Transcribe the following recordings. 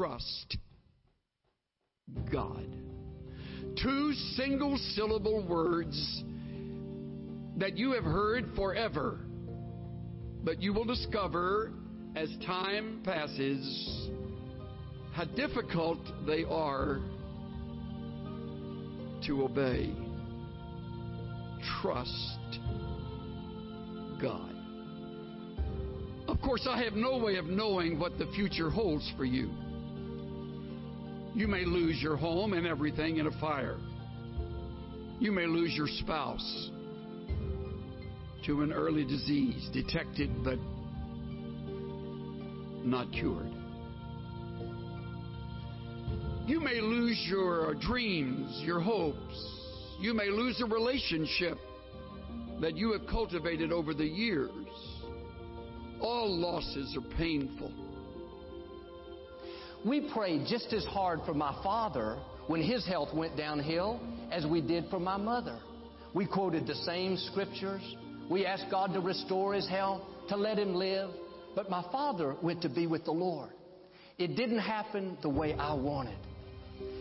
trust God. Two single syllable words that you have heard forever, but you will discover as time passes how difficult they are to obey. Trust God. Of course, I have no way of knowing what the future holds for you. You may lose your home and everything in a fire. You may lose your spouse to an early disease detected but not cured. You may lose your dreams, your hopes. You may lose a relationship that you have cultivated over the years. All losses are painful. We prayed just as hard for my father when his health went downhill as we did for my mother. We quoted the same scriptures. We asked God to restore his health, to let him live. But my father went to be with the Lord. It didn't happen the way I wanted.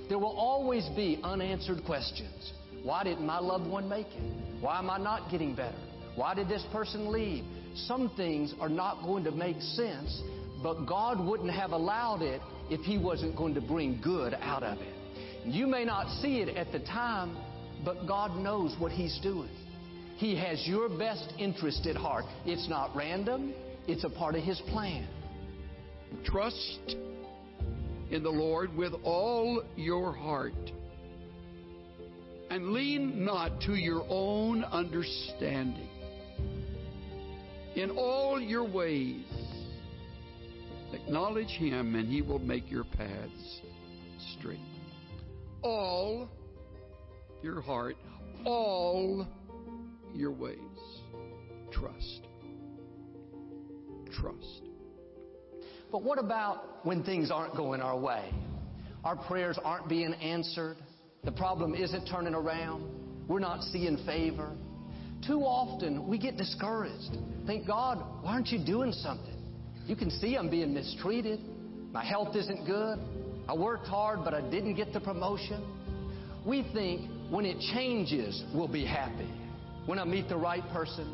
There will always be unanswered questions. Why didn't my loved one make it? Why am I not getting better? Why did this person leave? Some things are not going to make sense, but God wouldn't have allowed it if He wasn't going to bring good out of it. You may not see it at the time, but God knows what He's doing. He has your best interest at heart. It's not random, it's a part of His plan. Trust in the Lord with all your heart. And lean not to your own understanding. In all your ways, acknowledge Him, and He will make your paths straight. All your heart, all your ways. Trust. Trust. But what about when things aren't going our way? Our prayers aren't being answered. The problem isn't turning around. We're not seeing favor. Too often we get discouraged. Think, God, why aren't you doing something? You can see I'm being mistreated. My health isn't good. I worked hard, but I didn't get the promotion. We think when it changes, we'll be happy. When I meet the right person,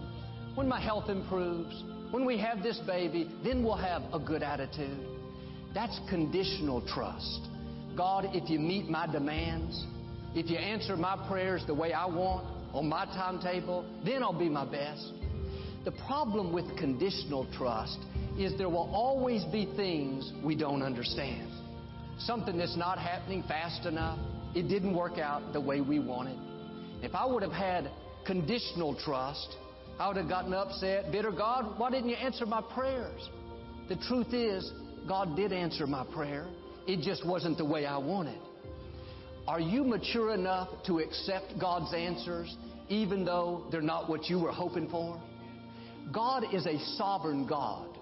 when my health improves, when we have this baby, then we'll have a good attitude. That's conditional trust. God, if you meet my demands, if you answer my prayers the way I want, on my timetable, then I'll be my best. The problem with conditional trust is there will always be things we don't understand. Something that's not happening fast enough. It didn't work out the way we wanted. If I would have had conditional trust, I would have gotten upset, bitter. God, why didn't you answer my prayers? The truth is, God did answer my prayer. It just wasn't the way I wanted. Are you mature enough to accept God's answers even though they're not what you were hoping for? God is a sovereign God.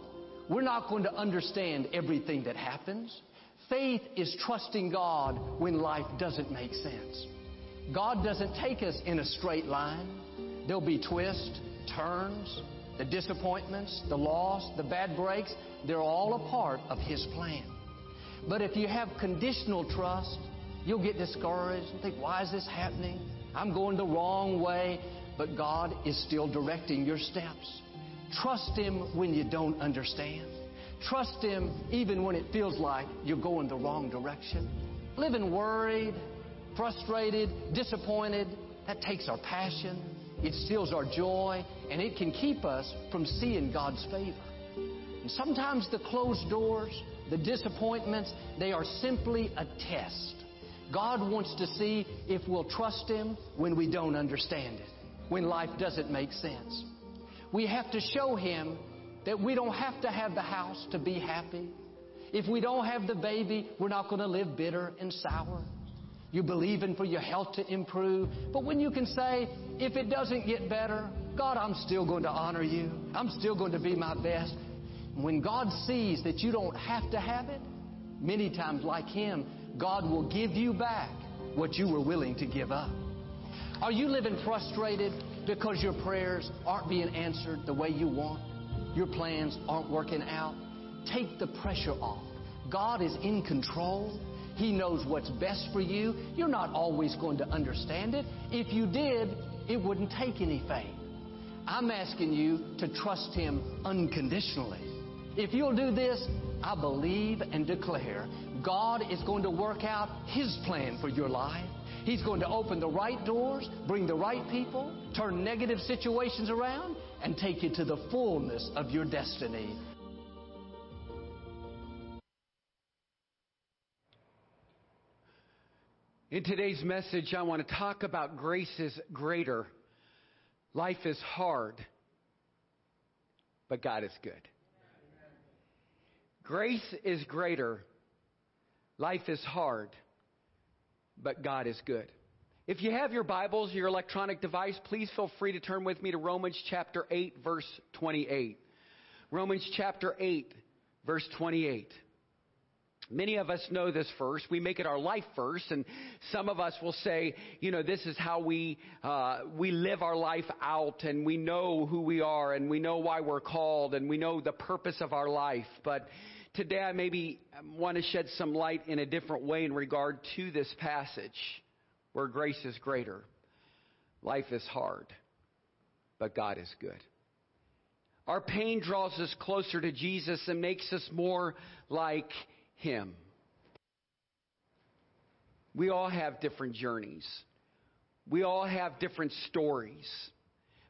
We're not going to understand everything that happens. Faith is trusting God when life doesn't make sense. God doesn't take us in a straight line. There'll be twists, turns, the disappointments, the loss, the bad breaks. They're all a part of His plan. But if you have conditional trust, you'll get discouraged and think, why is this happening? I'm going the wrong way. But God is still directing your steps. Trust Him when you don't understand. Trust Him even when it feels like you're going the wrong direction. Living worried, frustrated, disappointed, that takes our passion. It steals our joy, and it can keep us from seeing God's favor. And sometimes the closed doors, the disappointments, they are simply a test. God wants to see if we'll trust Him when we don't understand it, when life doesn't make sense. We have to show Him that we don't have to have the house to be happy. If we don't have the baby, we're not going to live bitter and sour. You're believing for your health to improve. But when you can say, if it doesn't get better, God, I'm still going to honor you. I'm still going to be my best. When God sees that you don't have to have it, many times like Him, God will give you back what you were willing to give up. Are you living frustrated because your prayers aren't being answered the way you want? Your plans aren't working out? Take the pressure off. God is in control. He knows what's best for you. You're not always going to understand it. If you did, it wouldn't take any faith. I'm asking you to trust Him unconditionally. If you'll do this, I believe and declare God is going to work out His plan for your life. He's going to open the right doors, bring the right people, turn negative situations around, and take you to the fullness of your destiny. In today's message, I want to talk about grace is greater. Life is hard, but God is good. Grace is greater. Life is hard, but God is good. If you have your Bibles, your electronic device, please feel free to turn with me to Romans chapter 8, verse 28. Romans chapter 8, verse 28. Many of us know this verse. We make it our life verse, and some of us will say, you know, this is how we uh, we live our life out, and we know who we are, and we know why we're called, and we know the purpose of our life. But today, I maybe want to shed some light in a different way in regard to this passage, where grace is greater, life is hard, but God is good. Our pain draws us closer to Jesus and makes us more like him. We all have different journeys. We all have different stories.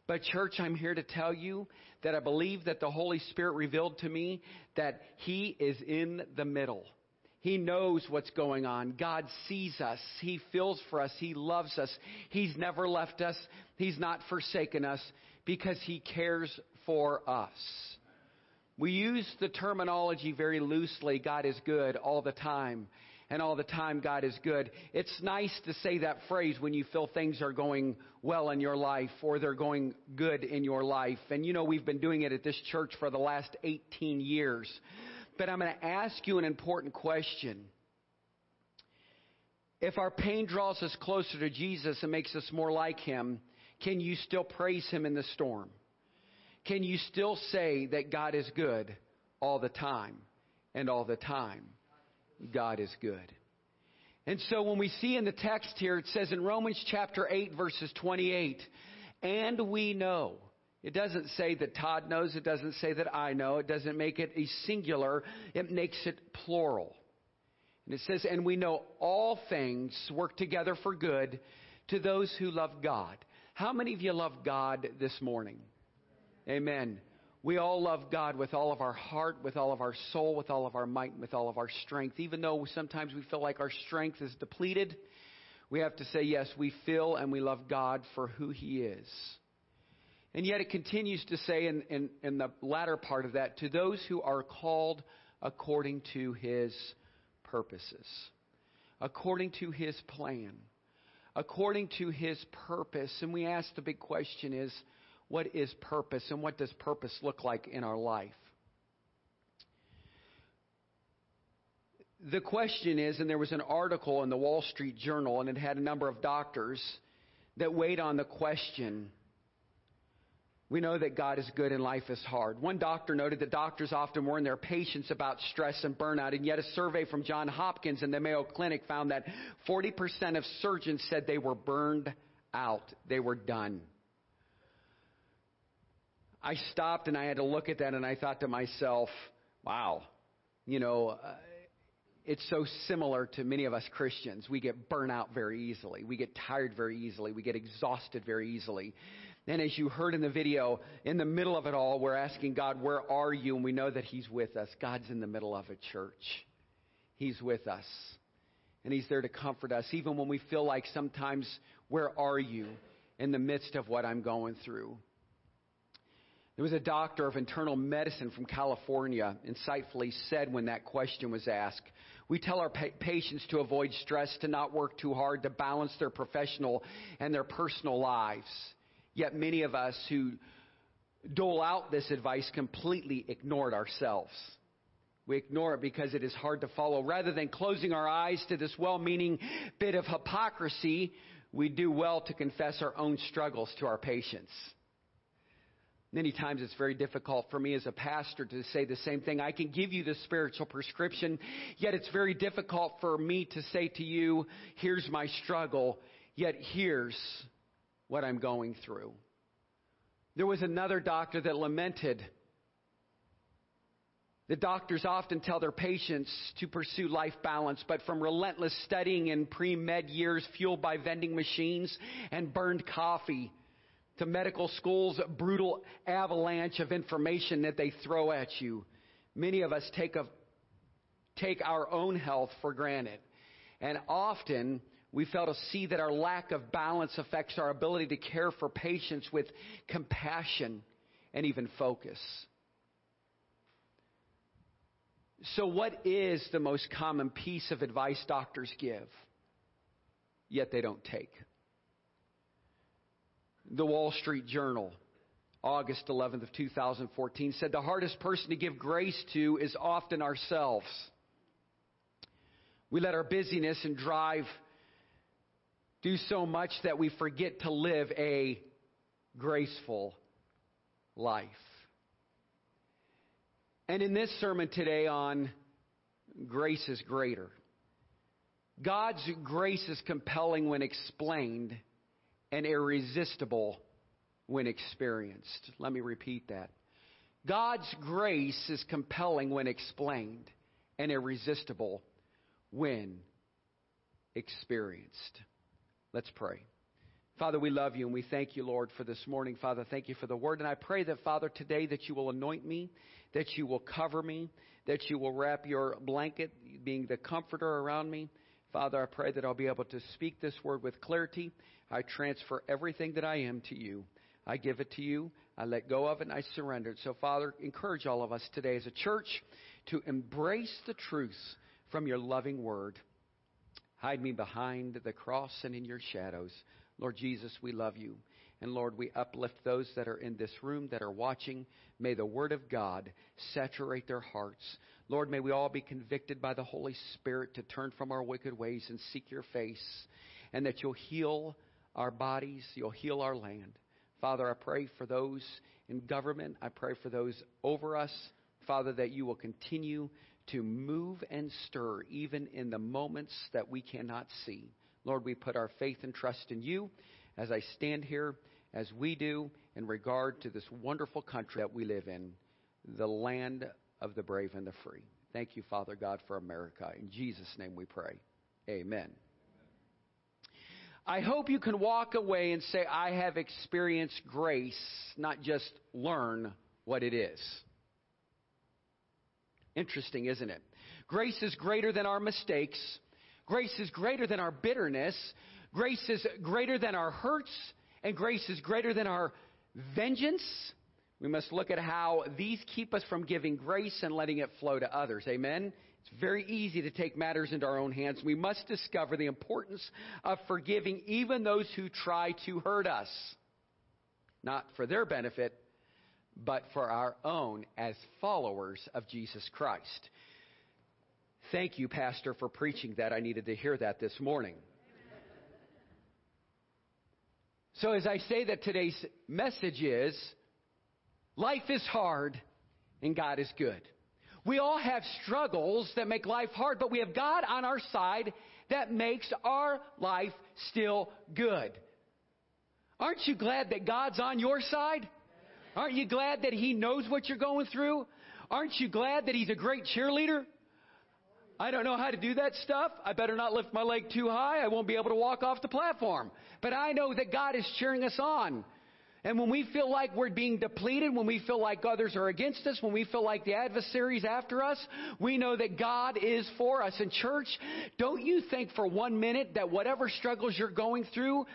But, church, I'm here to tell you that I believe that the Holy Spirit revealed to me that He is in the middle. He knows what's going on. God sees us. He feels for us. He loves us. He's never left us. He's not forsaken us because He cares for us. We use the terminology very loosely God is good all the time. And all the time, God is good. It's nice to say that phrase when you feel things are going well in your life or they're going good in your life. And you know, we've been doing it at this church for the last 18 years. But I'm going to ask you an important question. If our pain draws us closer to Jesus and makes us more like Him, can you still praise Him in the storm? can you still say that God is good all the time? And all the time, God is good. And so when we see in the text here, it says in Romans chapter 8, verses 28, and we know. It doesn't say that Todd knows. It doesn't say that I know. It doesn't make it a singular. It makes it plural. And it says, and we know all things work together for good to those who love God. How many of you love God this morning? Amen. We all love God with all of our heart, with all of our soul, with all of our might, with all of our strength. Even though sometimes we feel like our strength is depleted, we have to say, yes, we feel and we love God for who He is. And yet it continues to say in, in, in the latter part of that, to those who are called according to His purposes, according to His plan, according to His purpose. And we ask the big question is, what is purpose and what does purpose look like in our life? The question is, and there was an article in the Wall Street Journal, and it had a number of doctors that weighed on the question. We know that God is good and life is hard. One doctor noted that doctors often warn their patients about stress and burnout, and yet a survey from Johns Hopkins and the Mayo Clinic found that 40% of surgeons said they were burned out. They were done. I stopped and I had to look at that and I thought to myself, wow, you know, uh, it's so similar to many of us Christians. We get burnt out very easily. We get tired very easily. We get exhausted very easily. And as you heard in the video, in the middle of it all, we're asking God, where are you? And we know that He's with us. God's in the middle of a church. He's with us. And He's there to comfort us, even when we feel like sometimes, where are you in the midst of what I'm going through? There was a doctor of internal medicine from California insightfully said when that question was asked, we tell our pa- patients to avoid stress, to not work too hard, to balance their professional and their personal lives. Yet many of us who dole out this advice completely ignore it ourselves. We ignore it because it is hard to follow. Rather than closing our eyes to this well-meaning bit of hypocrisy, we do well to confess our own struggles to our patients. Many times it's very difficult for me as a pastor to say the same thing. I can give you the spiritual prescription, yet it's very difficult for me to say to you, here's my struggle, yet here's what I'm going through. There was another doctor that lamented. The doctors often tell their patients to pursue life balance, but from relentless studying in pre med years fueled by vending machines and burned coffee, to medical school's brutal avalanche of information that they throw at you. Many of us take, a, take our own health for granted. And often we fail to see that our lack of balance affects our ability to care for patients with compassion and even focus. So, what is the most common piece of advice doctors give, yet they don't take? The Wall Street Journal, August 11th of 2014 said the hardest person to give grace to is often ourselves. We let our busyness and drive do so much that we forget to live a graceful life. And in this sermon today on grace is greater, God's grace is compelling when explained and irresistible when experienced. Let me repeat that. God's grace is compelling when explained and irresistible when experienced. Let's pray. Father, we love you and we thank you, Lord, for this morning. Father, thank you for the word. And I pray that, Father, today that you will anoint me, that you will cover me, that you will wrap your blanket, being the comforter around me. Father, I pray that I'll be able to speak this word with clarity I transfer everything that I am to you. I give it to you. I let go of it and I surrender it. So, Father, encourage all of us today as a church to embrace the truth from your loving word. Hide me behind the cross and in your shadows. Lord Jesus, we love you. And Lord, we uplift those that are in this room, that are watching. May the Word of God saturate their hearts. Lord, may we all be convicted by the Holy Spirit to turn from our wicked ways and seek your face, and that you'll heal our bodies, you'll heal our land. Father, I pray for those in government. I pray for those over us. Father, that you will continue to move and stir even in the moments that we cannot see. Lord, we put our faith and trust in you as I stand here, as we do, in regard to this wonderful country that we live in, the land of the brave and the free. Thank you, Father God, for America. In Jesus' name we pray. Amen. I hope you can walk away and say, I have experienced grace, not just learn what it is. Interesting, isn't it? Grace is greater than our mistakes. Grace is greater than our bitterness. Grace is greater than our hurts. And grace is greater than our vengeance. We must look at how these keep us from giving grace and letting it flow to others. Amen? It's very easy to take matters into our own hands. We must discover the importance of forgiving even those who try to hurt us. Not for their benefit, but for our own as followers of Jesus Christ. Thank you, Pastor, for preaching that. I needed to hear that this morning. So, as I say that today's message is life is hard and God is good. We all have struggles that make life hard, but we have God on our side that makes our life still good. Aren't you glad that God's on your side? Aren't you glad that He knows what you're going through? Aren't you glad that He's a great cheerleader? I don't know how to do that stuff. I better not lift my leg too high. I won't be able to walk off the platform. But I know that God is cheering us on. And when we feel like we're being depleted, when we feel like others are against us, when we feel like the adversary's after us, we know that God is for us. And church, don't you think for one minute that whatever struggles you're going through,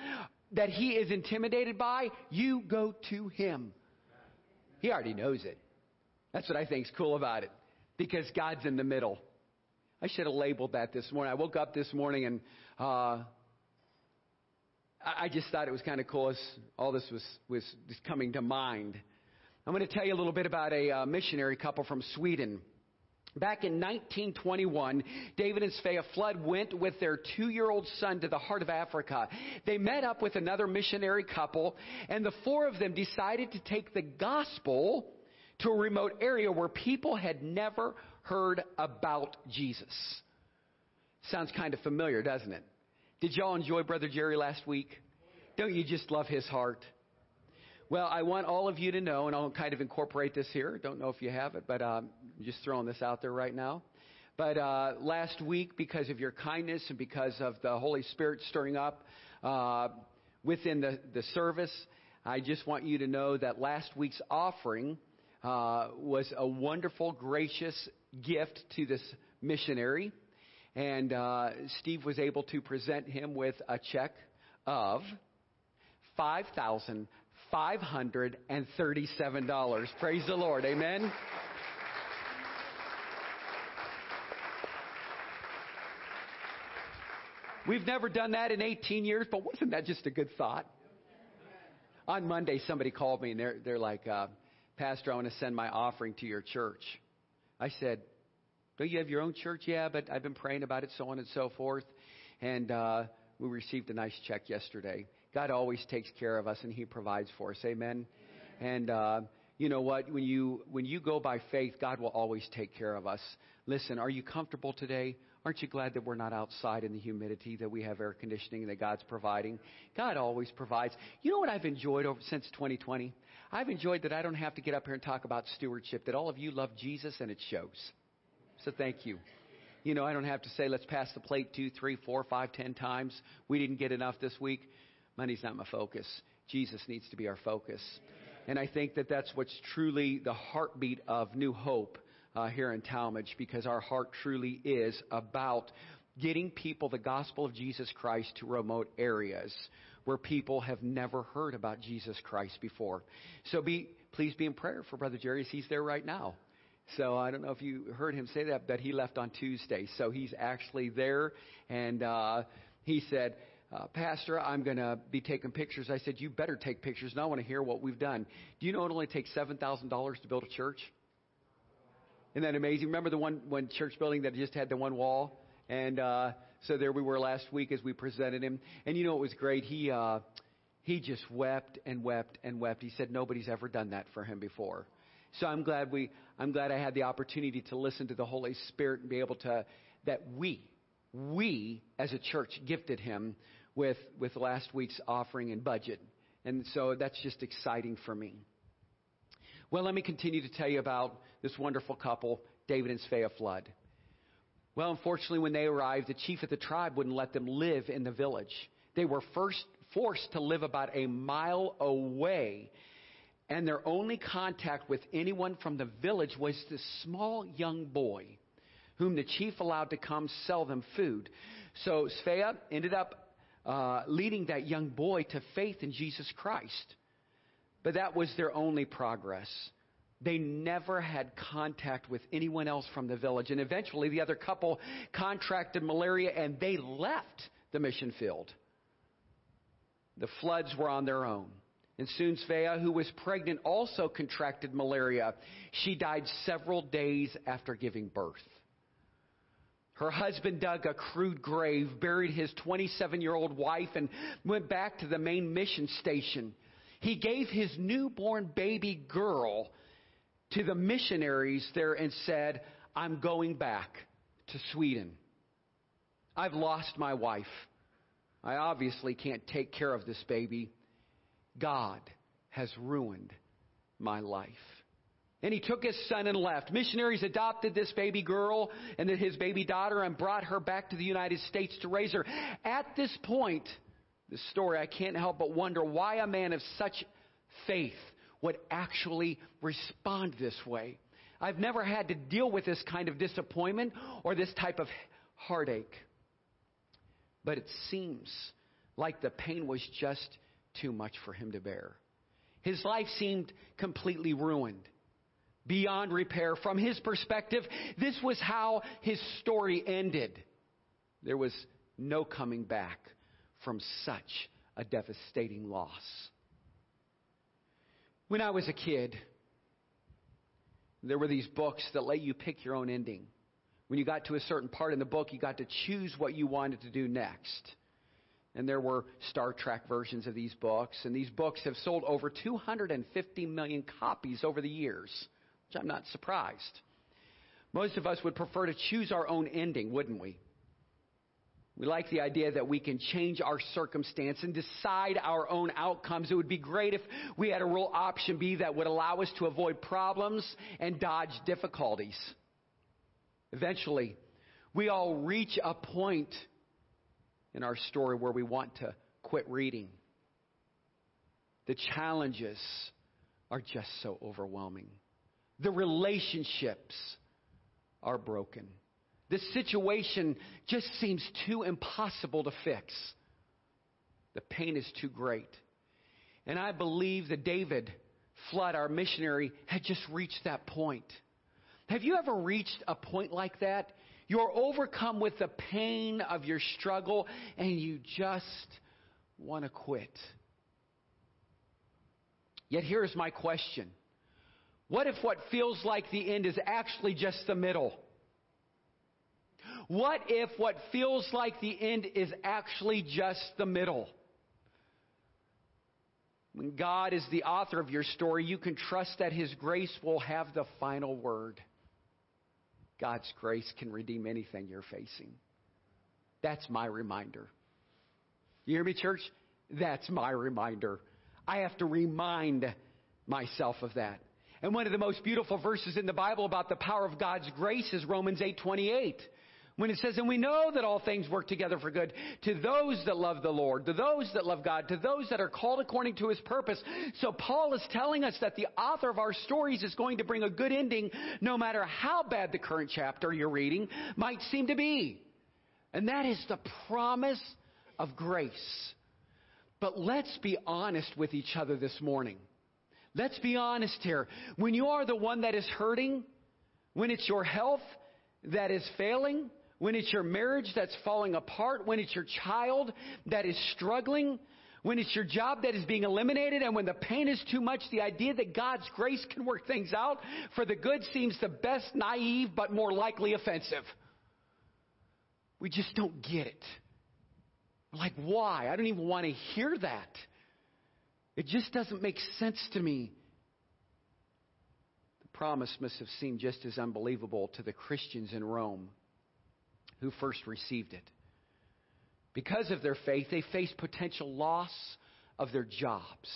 that he is intimidated by, you go to him. He already knows it. That's what I think is cool about it. Because God's in the middle. I should have labeled that this morning. I woke up this morning and uh, I just thought it was kind of cool as all this was, was just coming to mind. I'm going to tell you a little bit about a uh, missionary couple from Sweden. Back in 1921, David and Svea Flood went with their two year old son to the heart of Africa. They met up with another missionary couple, and the four of them decided to take the gospel to a remote area where people had never heard about Jesus. Sounds kind of familiar, doesn't it? Did y'all enjoy Brother Jerry last week? Don't you just love his heart? Well, I want all of you to know, and I'll kind of incorporate this here. Don't know if you have it, but um, I'm just throwing this out there right now. But uh, last week, because of your kindness and because of the Holy Spirit stirring up uh, within the, the service, I just want you to know that last week's offering uh, was a wonderful, gracious gift to this missionary. And uh, Steve was able to present him with a check of five thousand $537. Praise the Lord. Amen. We've never done that in 18 years, but wasn't that just a good thought? On Monday, somebody called me and they're, they're like, uh, Pastor, I want to send my offering to your church. I said, Don't you have your own church? Yeah, but I've been praying about it, so on and so forth. And uh, we received a nice check yesterday. God always takes care of us and He provides for us. Amen. And uh, you know what? When you when you go by faith, God will always take care of us. Listen, are you comfortable today? Aren't you glad that we're not outside in the humidity, that we have air conditioning, that God's providing? God always provides. You know what I've enjoyed over, since 2020? I've enjoyed that I don't have to get up here and talk about stewardship, that all of you love Jesus and it shows. So thank you. You know, I don't have to say, let's pass the plate two, three, four, five, ten times. We didn't get enough this week. Money's not my focus. Jesus needs to be our focus. And I think that that's what's truly the heartbeat of New Hope uh, here in Tallmadge because our heart truly is about getting people the gospel of Jesus Christ to remote areas where people have never heard about Jesus Christ before. So be, please be in prayer for Brother Jerry he's there right now. So I don't know if you heard him say that, but he left on Tuesday. So he's actually there and, uh, he said, uh, Pastor, I'm going to be taking pictures. I said, You better take pictures, and I want to hear what we've done. Do you know it only takes $7,000 to build a church? Isn't that amazing? Remember the one, one church building that just had the one wall? And uh, so there we were last week as we presented him. And you know it was great? He, uh, he just wept and wept and wept. He said nobody's ever done that for him before. So I'm glad we, I'm glad I had the opportunity to listen to the Holy Spirit and be able to, that we, we as a church gifted him with, with last week's offering and budget. And so that's just exciting for me. Well, let me continue to tell you about this wonderful couple, David and Svea Flood. Well, unfortunately, when they arrived, the chief of the tribe wouldn't let them live in the village. They were first forced to live about a mile away, and their only contact with anyone from the village was this small young boy whom the chief allowed to come sell them food. So Svea ended up uh, leading that young boy to faith in Jesus Christ. But that was their only progress. They never had contact with anyone else from the village. And eventually, the other couple contracted malaria and they left the mission field. The floods were on their own. And soon Svea, who was pregnant, also contracted malaria. She died several days after giving birth. Her husband dug a crude grave, buried his 27 year old wife, and went back to the main mission station. He gave his newborn baby girl to the missionaries there and said, I'm going back to Sweden. I've lost my wife. I obviously can't take care of this baby. God has ruined my life. And he took his son and left. Missionaries adopted this baby girl and his baby daughter and brought her back to the United States to raise her. At this point, the story, I can't help but wonder why a man of such faith would actually respond this way. I've never had to deal with this kind of disappointment or this type of heartache. But it seems like the pain was just too much for him to bear. His life seemed completely ruined beyond repair. From his perspective, this was how his story ended. There was no coming back from such a devastating loss. When I was a kid, There were these books that let you pick your own ending. When you got to a certain part in the book, you got to choose what you wanted to do next. And there were Star Trek versions of these books, and these books have sold over 250 million copies over the years, which I'm not surprised. Most of us would prefer to choose our own ending, wouldn't we? We like the idea that we can change our circumstance and decide our own outcomes. It would be great if we had a real option B that would allow us to avoid problems and dodge difficulties. Eventually, we all reach a point in our story where we want to quit reading. The challenges are just so overwhelming. The relationships are broken. This situation just seems too impossible to fix. The pain is too great. And I believe that David Flood, our missionary, had just reached that point. Have you ever reached a point like that? You're overcome with the pain of your struggle and you just want to quit. Yet here's my question. What if what feels like the end is actually just the middle? What if what feels like the end is actually just the middle? When God is the author of your story, you can trust that His grace will have the final word. God's grace can redeem anything you're facing. That's my reminder. You hear me, church? That's my reminder. I have to remind myself of that. And one of the most beautiful verses in the Bible about the power of God's grace is Romans 8:28 when it says, and we know that all things work together for good to those that love the Lord, to those that love God, to those that are called according to his purpose. So Paul is telling us that the author of our stories is going to bring a good ending no matter how bad the current chapter you're reading might seem to be. And that is the promise of grace. But let's be honest with each other this morning. Let's be honest here. When you are the one that is hurting, when it's your health that is failing, when it's your marriage that's falling apart, when it's your child that is struggling, when it's your job that is being eliminated, and when the pain is too much, the idea that God's grace can work things out for the good seems the best naive but more likely offensive. We just don't get it. Like, why? I don't even want to hear that. It just doesn't make sense to me. The promise must have seemed just as unbelievable to the Christians in Rome who first received it. Because of their faith, they faced potential loss of their jobs.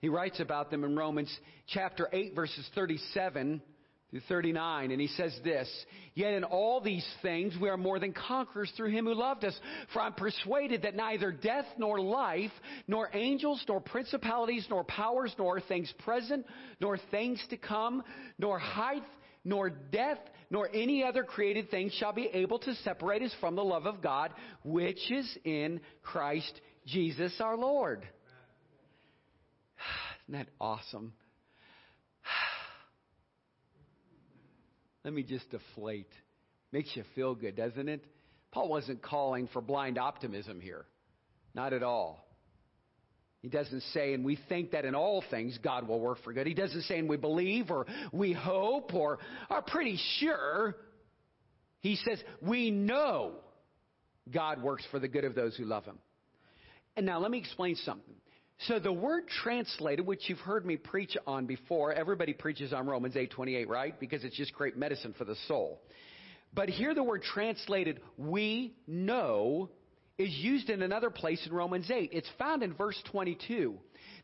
He writes about them in Romans chapter 8, verses 37 through 39, and he says this Yet in all these things we are more than conquerors through him who loved us. For I'm persuaded that neither death nor life, nor angels, nor principalities, nor powers, nor things present, nor things to come, nor height, nor death, nor any other created thing shall be able to separate us from the love of God, which is in Christ Jesus our Lord. Isn't that awesome? Let me just deflate. Makes you feel good, doesn't it? Paul wasn't calling for blind optimism here. Not at all. He doesn't say, and we think that in all things God will work for good. He doesn't say, and we believe or we hope or are pretty sure. He says, we know God works for the good of those who love Him. And now let me explain something. So the word translated, which you've heard me preach on before, everybody preaches on Romans 8:28, right? Because it's just great medicine for the soul. But here the word translated, we know is used in another place in Romans 8. It's found in verse 22.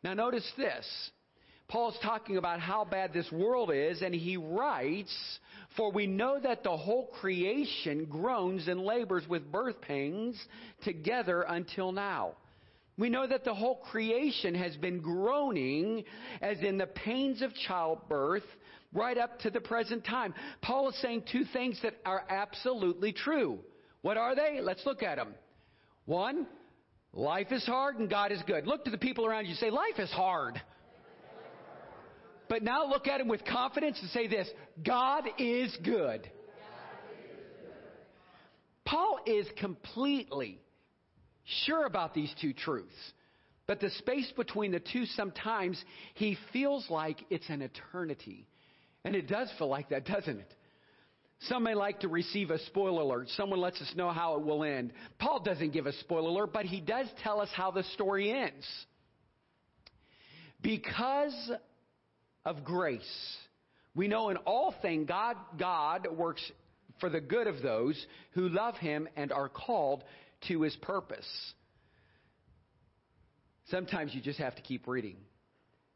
Now, notice this. Paul's talking about how bad this world is, and he writes, For we know that the whole creation groans and labors with birth pains together until now. We know that the whole creation has been groaning as in the pains of childbirth right up to the present time. Paul is saying two things that are absolutely true. What are they? Let's look at them. One, life is hard and God is good. Look to the people around you and say, life is hard. But now look at him with confidence and say this God is good. Paul is completely sure about these two truths. But the space between the two, sometimes he feels like it's an eternity. And it does feel like that, doesn't it? Some may like to receive a spoiler alert. Someone lets us know how it will end. Paul doesn't give a spoiler alert, but he does tell us how the story ends. Because of grace, we know in all things God, God works for the good of those who love him and are called to his purpose. Sometimes you just have to keep reading.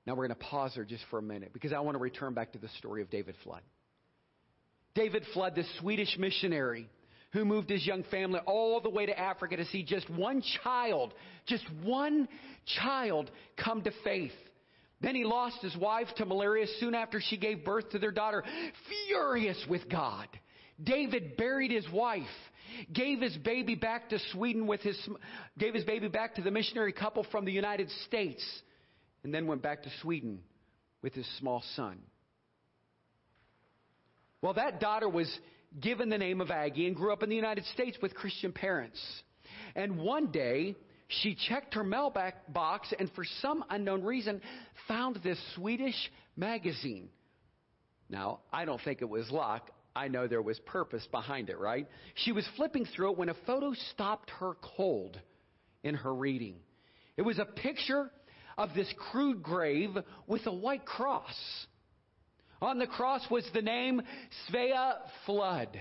Now we're going to pause there just for a minute because I want to return back to the story of David Flood. David Flood, the Swedish missionary who moved his young family all the way to Africa to see just one child, just one child come to faith. Then he lost his wife to malaria soon after she gave birth to their daughter, furious with God. David buried his wife, gave his baby back to Sweden with his, gave his baby back to the missionary couple from the United States, and then went back to Sweden with his small son. Well, that daughter was given the name of Aggie and grew up in the United States with Christian parents. And one day, she checked her mailbox and for some unknown reason found this Swedish magazine. Now, I don't think it was luck. I know there was purpose behind it, right? She was flipping through it when a photo stopped her cold in her reading. It was a picture of this crude grave with a white cross. On the cross was the name Svea Flood.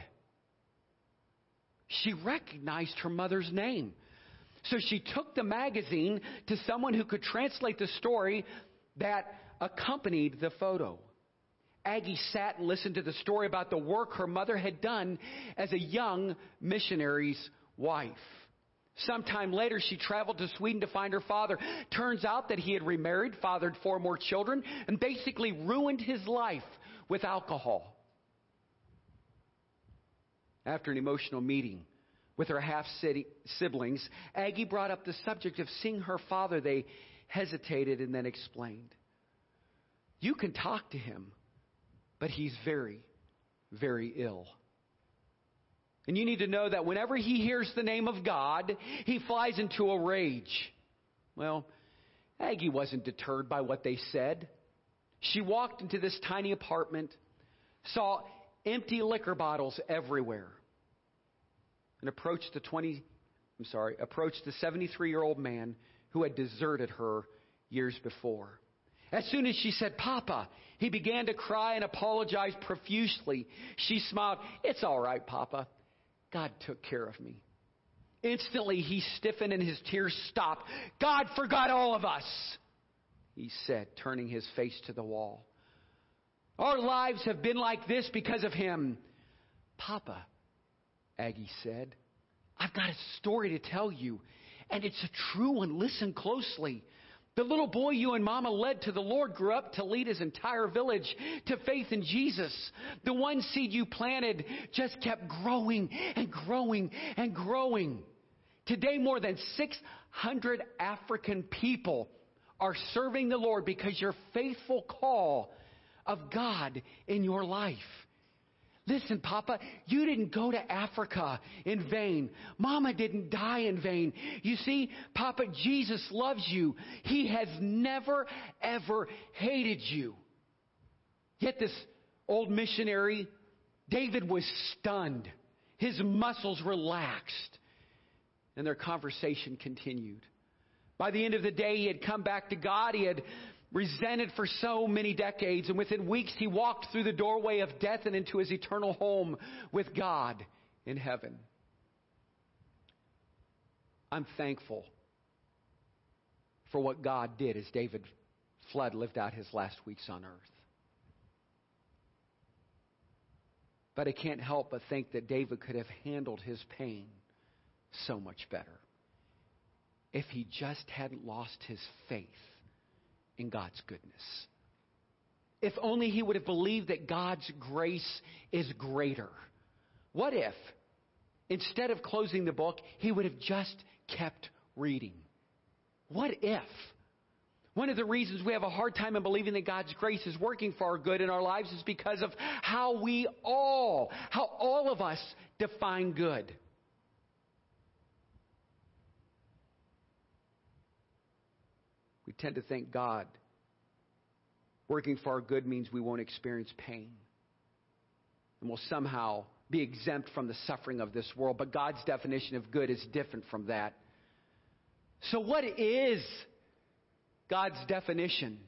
She recognized her mother's name. So she took the magazine to someone who could translate the story that accompanied the photo. Aggie sat and listened to the story about the work her mother had done as a young missionary's wife. Sometime later, she traveled to Sweden to find her father. Turns out that he had remarried, fathered four more children, and basically ruined his life with alcohol. After an emotional meeting with her half siblings, Aggie brought up the subject of seeing her father. They hesitated and then explained. You can talk to him, but he's very, very ill. And you need to know that whenever he hears the name of God, he flies into a rage. Well, Aggie wasn't deterred by what they said. She walked into this tiny apartment, saw empty liquor bottles everywhere, and approached the 20, I'm sorry, approached the 73 year old man who had deserted her years before. As soon as she said, Papa, he began to cry and apologize profusely. She smiled, It's all right, Papa. God took care of me. Instantly, he stiffened and his tears stopped. God forgot all of us, he said, turning his face to the wall. Our lives have been like this because of him. Papa, Aggie said, I've got a story to tell you, and it's a true one. Listen closely. The little boy you and mama led to the Lord grew up to lead his entire village to faith in Jesus. The one seed you planted just kept growing and growing and growing. Today, more than 600 African people are serving the Lord because your faithful call of God in your life. Listen, Papa, you didn't go to Africa in vain. Mama didn't die in vain. You see, Papa, Jesus loves you. He has never, ever hated you. Yet this old missionary, David was stunned. His muscles relaxed. And their conversation continued. By the end of the day, he had come back to God. He had resented for so many decades, and within weeks he walked through the doorway of death and into his eternal home with God in heaven. I'm thankful for what God did as David Flood lived out his last weeks on earth. But I can't help but think that David could have handled his pain so much better if he just hadn't lost his faith in God's goodness. If only he would have believed that God's grace is greater. What if, instead of closing the book, he would have just kept reading? What if? One of the reasons we have a hard time in believing that God's grace is working for our good in our lives is because of how we all, how all of us define good. We tend to think God working for our good means we won't experience pain. and will somehow be exempt from the suffering of this world. But God's definition of good is different from that. So, what is God's definition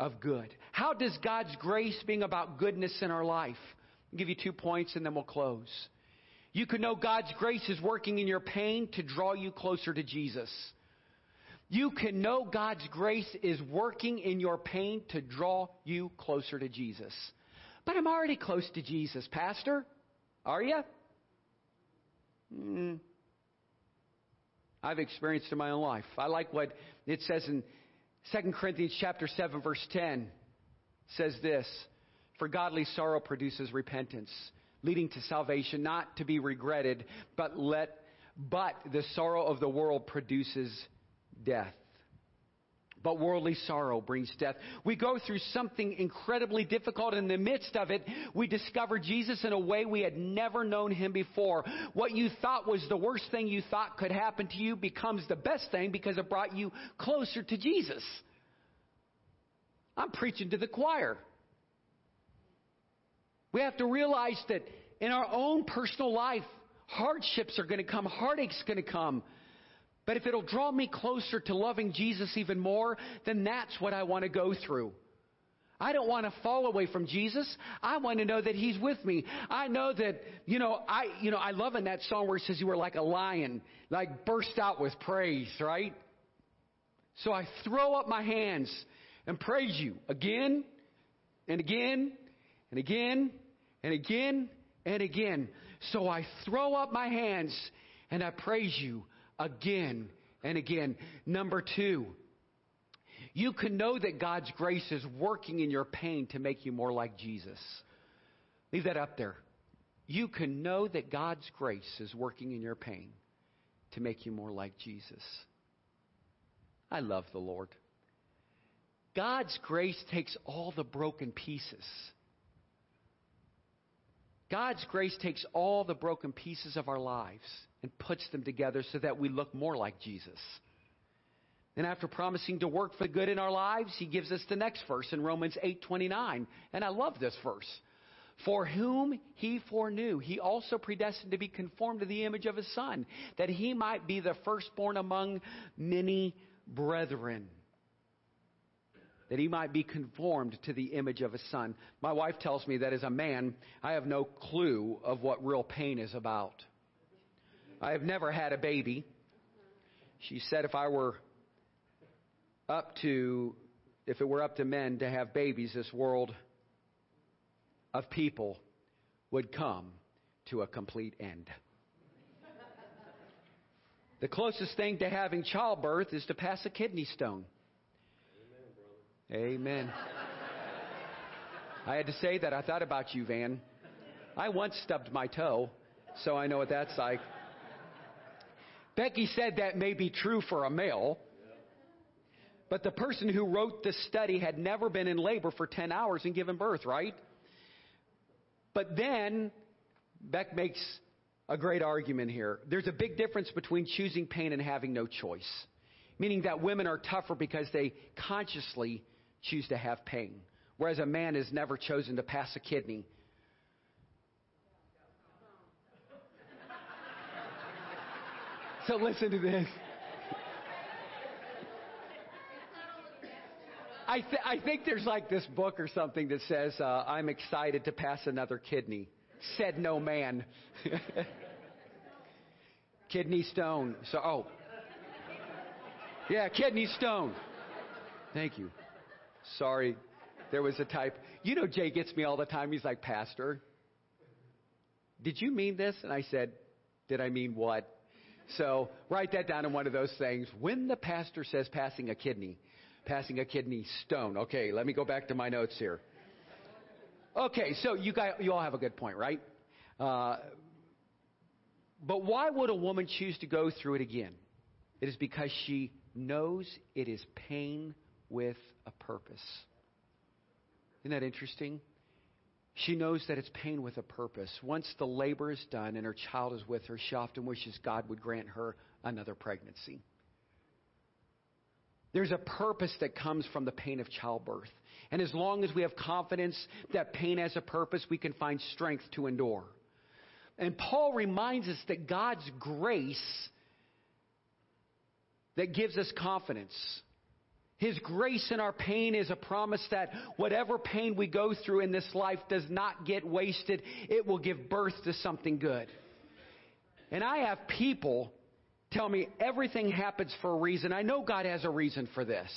of good? How does God's grace being about goodness in our life? I'll give you two points and then we'll close. You can know God's grace is working in your pain to draw you closer to Jesus. You can know God's grace is working in your pain to draw you closer to Jesus. But I'm already close to Jesus, Pastor. Are you? Mm. I've experienced in my own life. I like what it says in 2 Corinthians chapter 7 verse 10. It says this, for godly sorrow produces repentance, leading to salvation, not to be regretted, but let but the sorrow of the world produces death. But worldly sorrow brings death. We go through something incredibly difficult. In the midst of it, we discover Jesus in a way we had never known him before. What you thought was the worst thing you thought could happen to you becomes the best thing because it brought you closer to Jesus. I'm preaching to the choir. We have to realize that in our own personal life, hardships are going to come, heartache's going to come. But if it'll draw me closer to loving Jesus even more, then that's what I want to go through. I don't want to fall away from Jesus. I want to know that He's with me. I know that, you know, I, you know, I love in that song where it says you were like a lion, like burst out with praise, right? So I throw up my hands and praise you again and again and again and again and again. So I throw up my hands and I praise you again and again. Number two, you can know that God's grace is working in your pain to make you more like Jesus. Leave that up there. You can know that God's grace is working in your pain to make you more like Jesus. I love the Lord. God's grace takes all the broken pieces. God's grace takes all the broken pieces of our lives and puts them together so that we look more like Jesus. And after promising to work for good in our lives, he gives us the next verse in Romans 8:29. And I love this verse. For whom he foreknew, he also predestined to be conformed to the image of his son, that he might be the firstborn among many brethren. That he might be conformed to the image of his son. My wife tells me that as a man, I have no clue of what real pain is about. I have never had a baby. She said if I were up to, if it were up to men to have babies, this world of people would come to a complete end. The closest thing to having childbirth is to pass a kidney stone. Amen. Amen. I had to say that. I thought about you, Van. I once stubbed my toe, so I know what that's like. Becky said that may be true for a male, but the person who wrote this study had never been in labor for 10 hours and given birth, right? But then, Beck makes a great argument here. There's a big difference between choosing pain and having no choice. Meaning that women are tougher because they consciously choose to have pain, whereas a man has never chosen to pass a kidney So listen to this. I, th- I think there's like this book or something that says, uh, I'm excited to pass another kidney. Said no man. kidney stone. So, oh. Yeah, kidney stone. Thank you. Sorry, there was a type. You know, Jay gets me all the time. He's like, Pastor, did you mean this? And I said, Did I mean what? So write that down in one of those things. When the pastor says passing a kidney, passing a kidney stone. Okay, let me go back to my notes here. Okay, so you guys, you all have a good point, right? Uh, but why would a woman choose to go through it again? It is because she knows it is pain with a purpose. Isn't that interesting? She knows that it's pain with a purpose. Once the labor is done and her child is with her, she often wishes God would grant her another pregnancy. There's a purpose that comes from the pain of childbirth. And as long as we have confidence that pain has a purpose, we can find strength to endure. And Paul reminds us that God's grace that gives us confidence. His grace in our pain is a promise that whatever pain we go through in this life does not get wasted. It will give birth to something good. And I have people tell me everything happens for a reason. I know God has a reason for this.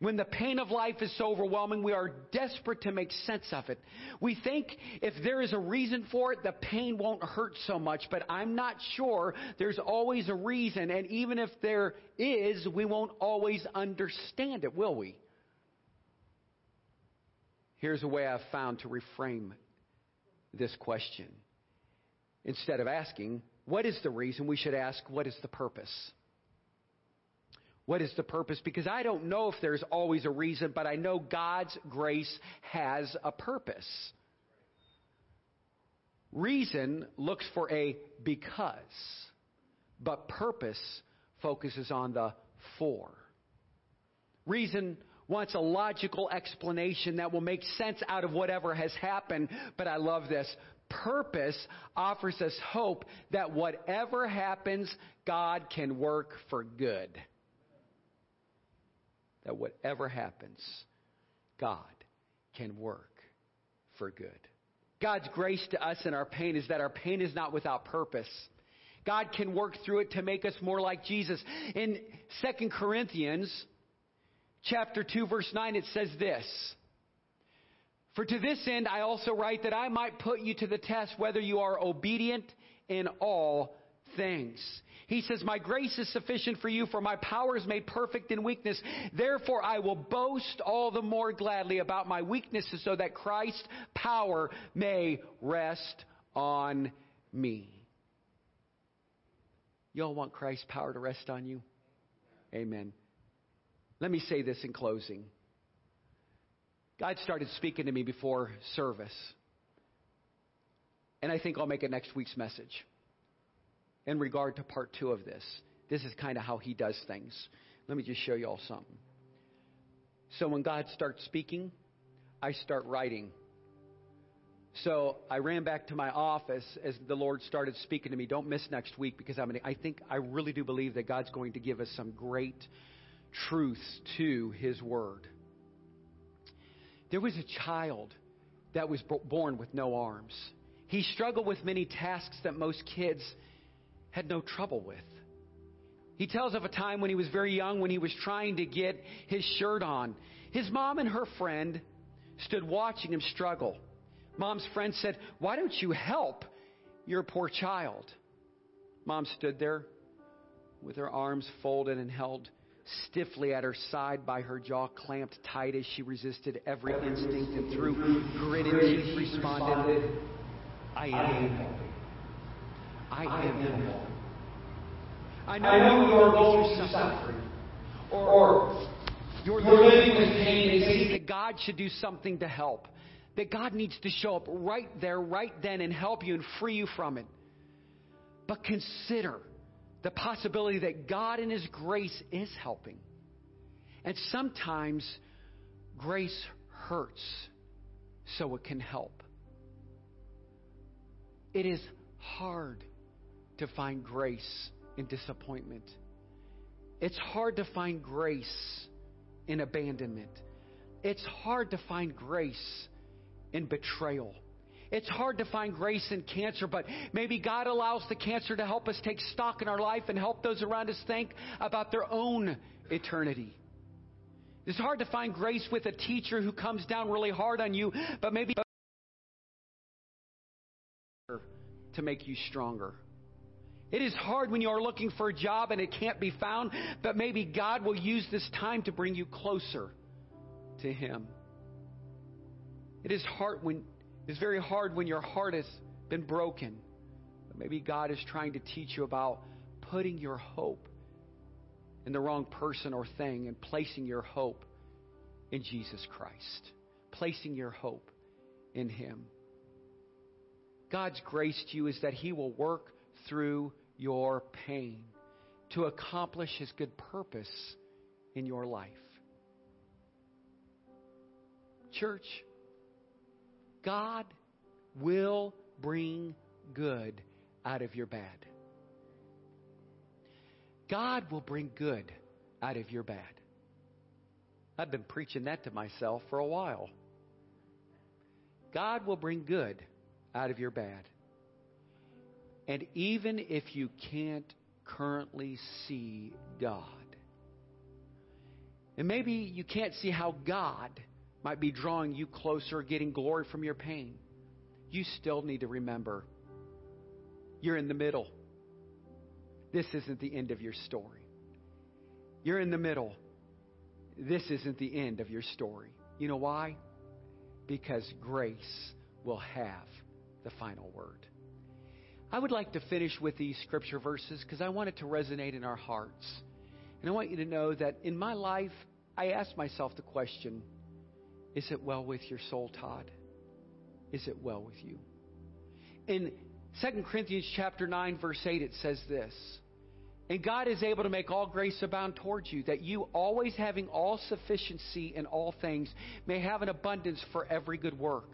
When the pain of life is so overwhelming, we are desperate to make sense of it. We think if there is a reason for it, the pain won't hurt so much, but I'm not sure there's always a reason. And even if there is, we won't always understand it, will we? Here's a way I've found to reframe this question. Instead of asking, what is the reason, we should ask, what is the purpose? What is the purpose? Because I don't know if there's always a reason, but I know God's grace has a purpose. Reason looks for a because, but purpose focuses on the for. Reason wants a logical explanation that will make sense out of whatever has happened, but I love this. Purpose offers us hope that whatever happens, God can work for good that whatever happens, God can work for good. God's grace to us in our pain is that our pain is not without purpose. God can work through it to make us more like Jesus. In 2 Corinthians chapter 2 verse 9 it says this: For to this end I also write that I might put you to the test whether you are obedient in all things. He says, My grace is sufficient for you, for my power is made perfect in weakness. Therefore, I will boast all the more gladly about my weaknesses, so that Christ's power may rest on me. You all want Christ's power to rest on you? Amen. Let me say this in closing. God started speaking to me before service. And I think I'll make it next week's message in regard to part two of this. This is kind of how he does things. Let me just show you all something. So when God starts speaking, I start writing. So I ran back to my office as the Lord started speaking to me. Don't miss next week because I'm gonna, I think I really do believe that God's going to give us some great truths to His Word. There was a child that was born with no arms. He struggled with many tasks that most kids had no trouble with. He tells of a time when he was very young when he was trying to get his shirt on. His mom and her friend stood watching him struggle. Mom's friend said, Why don't you help? Your poor child. Mom stood there with her arms folded and held stiffly at her side by her jaw clamped tight as she resisted every instinct and through gritted teeth responded, I am. I am Him. I know, I know you are going through suffering, or, or you're living with pain and see that God should do something to help. That God needs to show up right there, right then, and help you and free you from it. But consider the possibility that God in His grace is helping. And sometimes grace hurts so it can help. It is hard to find grace in disappointment. It's hard to find grace in abandonment. It's hard to find grace in betrayal. It's hard to find grace in cancer, but maybe God allows the cancer to help us take stock in our life and help those around us think about their own eternity. It's hard to find grace with a teacher who comes down really hard on you, but maybe to make you stronger. It is hard when you are looking for a job and it can't be found, but maybe God will use this time to bring you closer to Him. It is hard when it's very hard when your heart has been broken. But maybe God is trying to teach you about putting your hope in the wrong person or thing and placing your hope in Jesus Christ. Placing your hope in Him. God's grace to you is that He will work through your pain to accomplish His good purpose in your life. Church, God will bring good out of your bad. God will bring good out of your bad. I've been preaching that to myself for a while. God will bring good out of your bad. And even if you can't currently see God, and maybe you can't see how God might be drawing you closer, getting glory from your pain, you still need to remember you're in the middle. This isn't the end of your story. You're in the middle. This isn't the end of your story. You know why? Because grace will have the final word. I would like to finish with these scripture verses because I want it to resonate in our hearts. And I want you to know that in my life, I ask myself the question Is it well with your soul, Todd? Is it well with you? In 2 Corinthians chapter 9 verse 8 it says this. And God is able to make all grace abound towards you, that you, always having all sufficiency in all things, may have an abundance for every good work.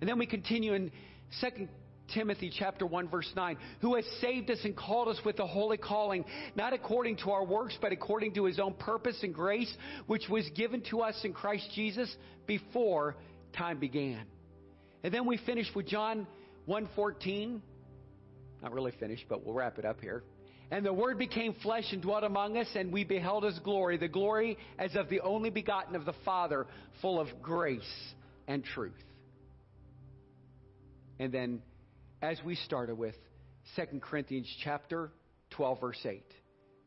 And then we continue in 2 Timothy chapter 1 verse 9, who has saved us and called us with a holy calling, not according to our works, but according to his own purpose and grace, which was given to us in Christ Jesus before time began. And then we finish with John 1:14. Not really finished, but we'll wrap it up here. And the Word became flesh and dwelt among us, and we beheld His glory, the glory as of the only begotten of the Father, full of grace and truth. And then, as we started with 2 Corinthians chapter 12, verse 8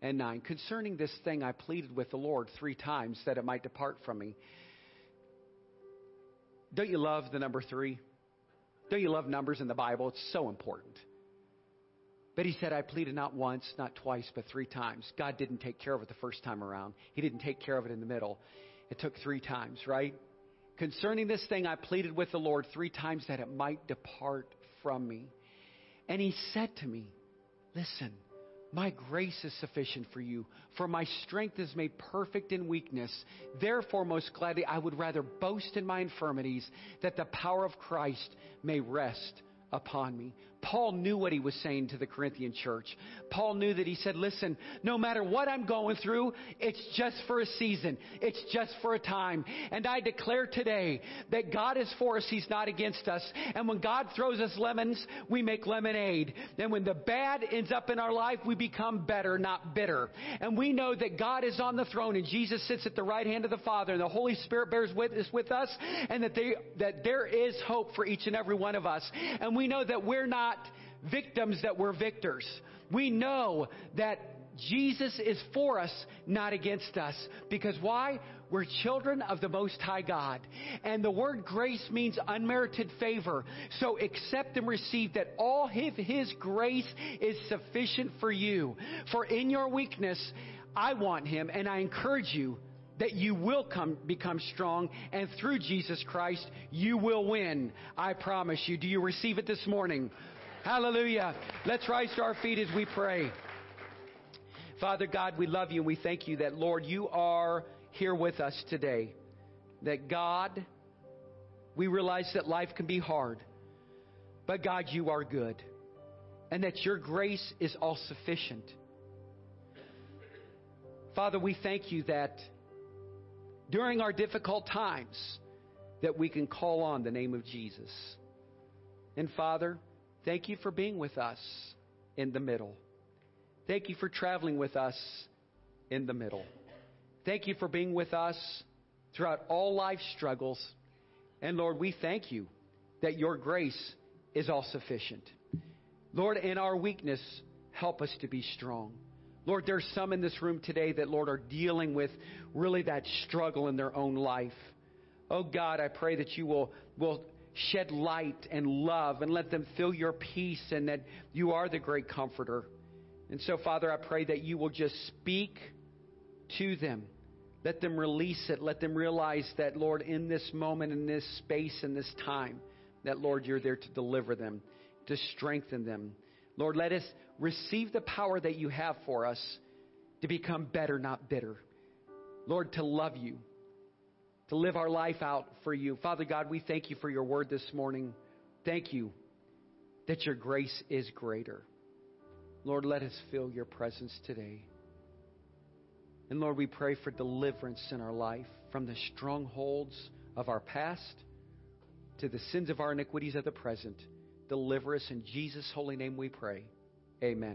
and 9, concerning this thing I pleaded with the Lord three times that it might depart from me. Don't you love the number three? Don't you love numbers in the Bible? It's so important. But he said, I pleaded not once, not twice, but three times. God didn't take care of it the first time around. He didn't take care of it in the middle. It took three times, right? Concerning this thing, I pleaded with the Lord three times that it might depart from me. And he said to me, Listen, my grace is sufficient for you, for my strength is made perfect in weakness. Therefore, most gladly, I would rather boast in my infirmities, that the power of Christ may rest upon me. Paul knew what he was saying to the Corinthian church. Paul knew that he said, Listen, no matter what I'm going through, it's just for a season, it's just for a time. And I declare today that God is for us, He's not against us. And when God throws us lemons, we make lemonade. And when the bad ends up in our life, we become better, not bitter. And we know that God is on the throne and Jesus sits at the right hand of the Father and the Holy Spirit bears witness with us and that, they, that there is hope for each and every one of us. And we know that we're not victims, that we're victors. We know that Jesus is for us, not against us. Because why? We're children of the Most High God. And the word grace means unmerited favor. So accept and receive that all of His grace is sufficient for you. For in your weakness, I want Him, and I encourage you that you will come become strong and through Jesus Christ you will win. I promise you. Do you receive it this morning? Hallelujah. Let's rise to our feet as we pray. Father God, we love you and we thank you that, Lord, you are here with us today. That God, we realize that life can be hard, but God, you are good. And that your grace is all sufficient. Father, we thank you that during our difficult times, that we can call on the name of Jesus. And Father, Thank you for being with us in the middle. Thank you for traveling with us in the middle. Thank you for being with us throughout all life struggles. And Lord, we thank you that your grace is all sufficient. Lord, in our weakness, help us to be strong. Lord, there's some in this room today that, Lord, are dealing with really that struggle in their own life. Oh God, I pray that you will, will shed light and love and let them feel your peace and that you are the great comforter. And so, Father, I pray that you will just speak to them. Let them release it. Let them realize that, Lord, in this moment, in this space, in this time, that, Lord, you're there to deliver them, to strengthen them. Lord, let us receive the power that you have for us to become better, not bitter. Lord, to love you to live our life out for you. Father God, we thank you for your word this morning. Thank you that your grace is greater. Lord, let us feel your presence today. And Lord, we pray for deliverance in our life from the strongholds of our past to the sins of our iniquities of the present. Deliver us in Jesus' holy name we pray. Amen.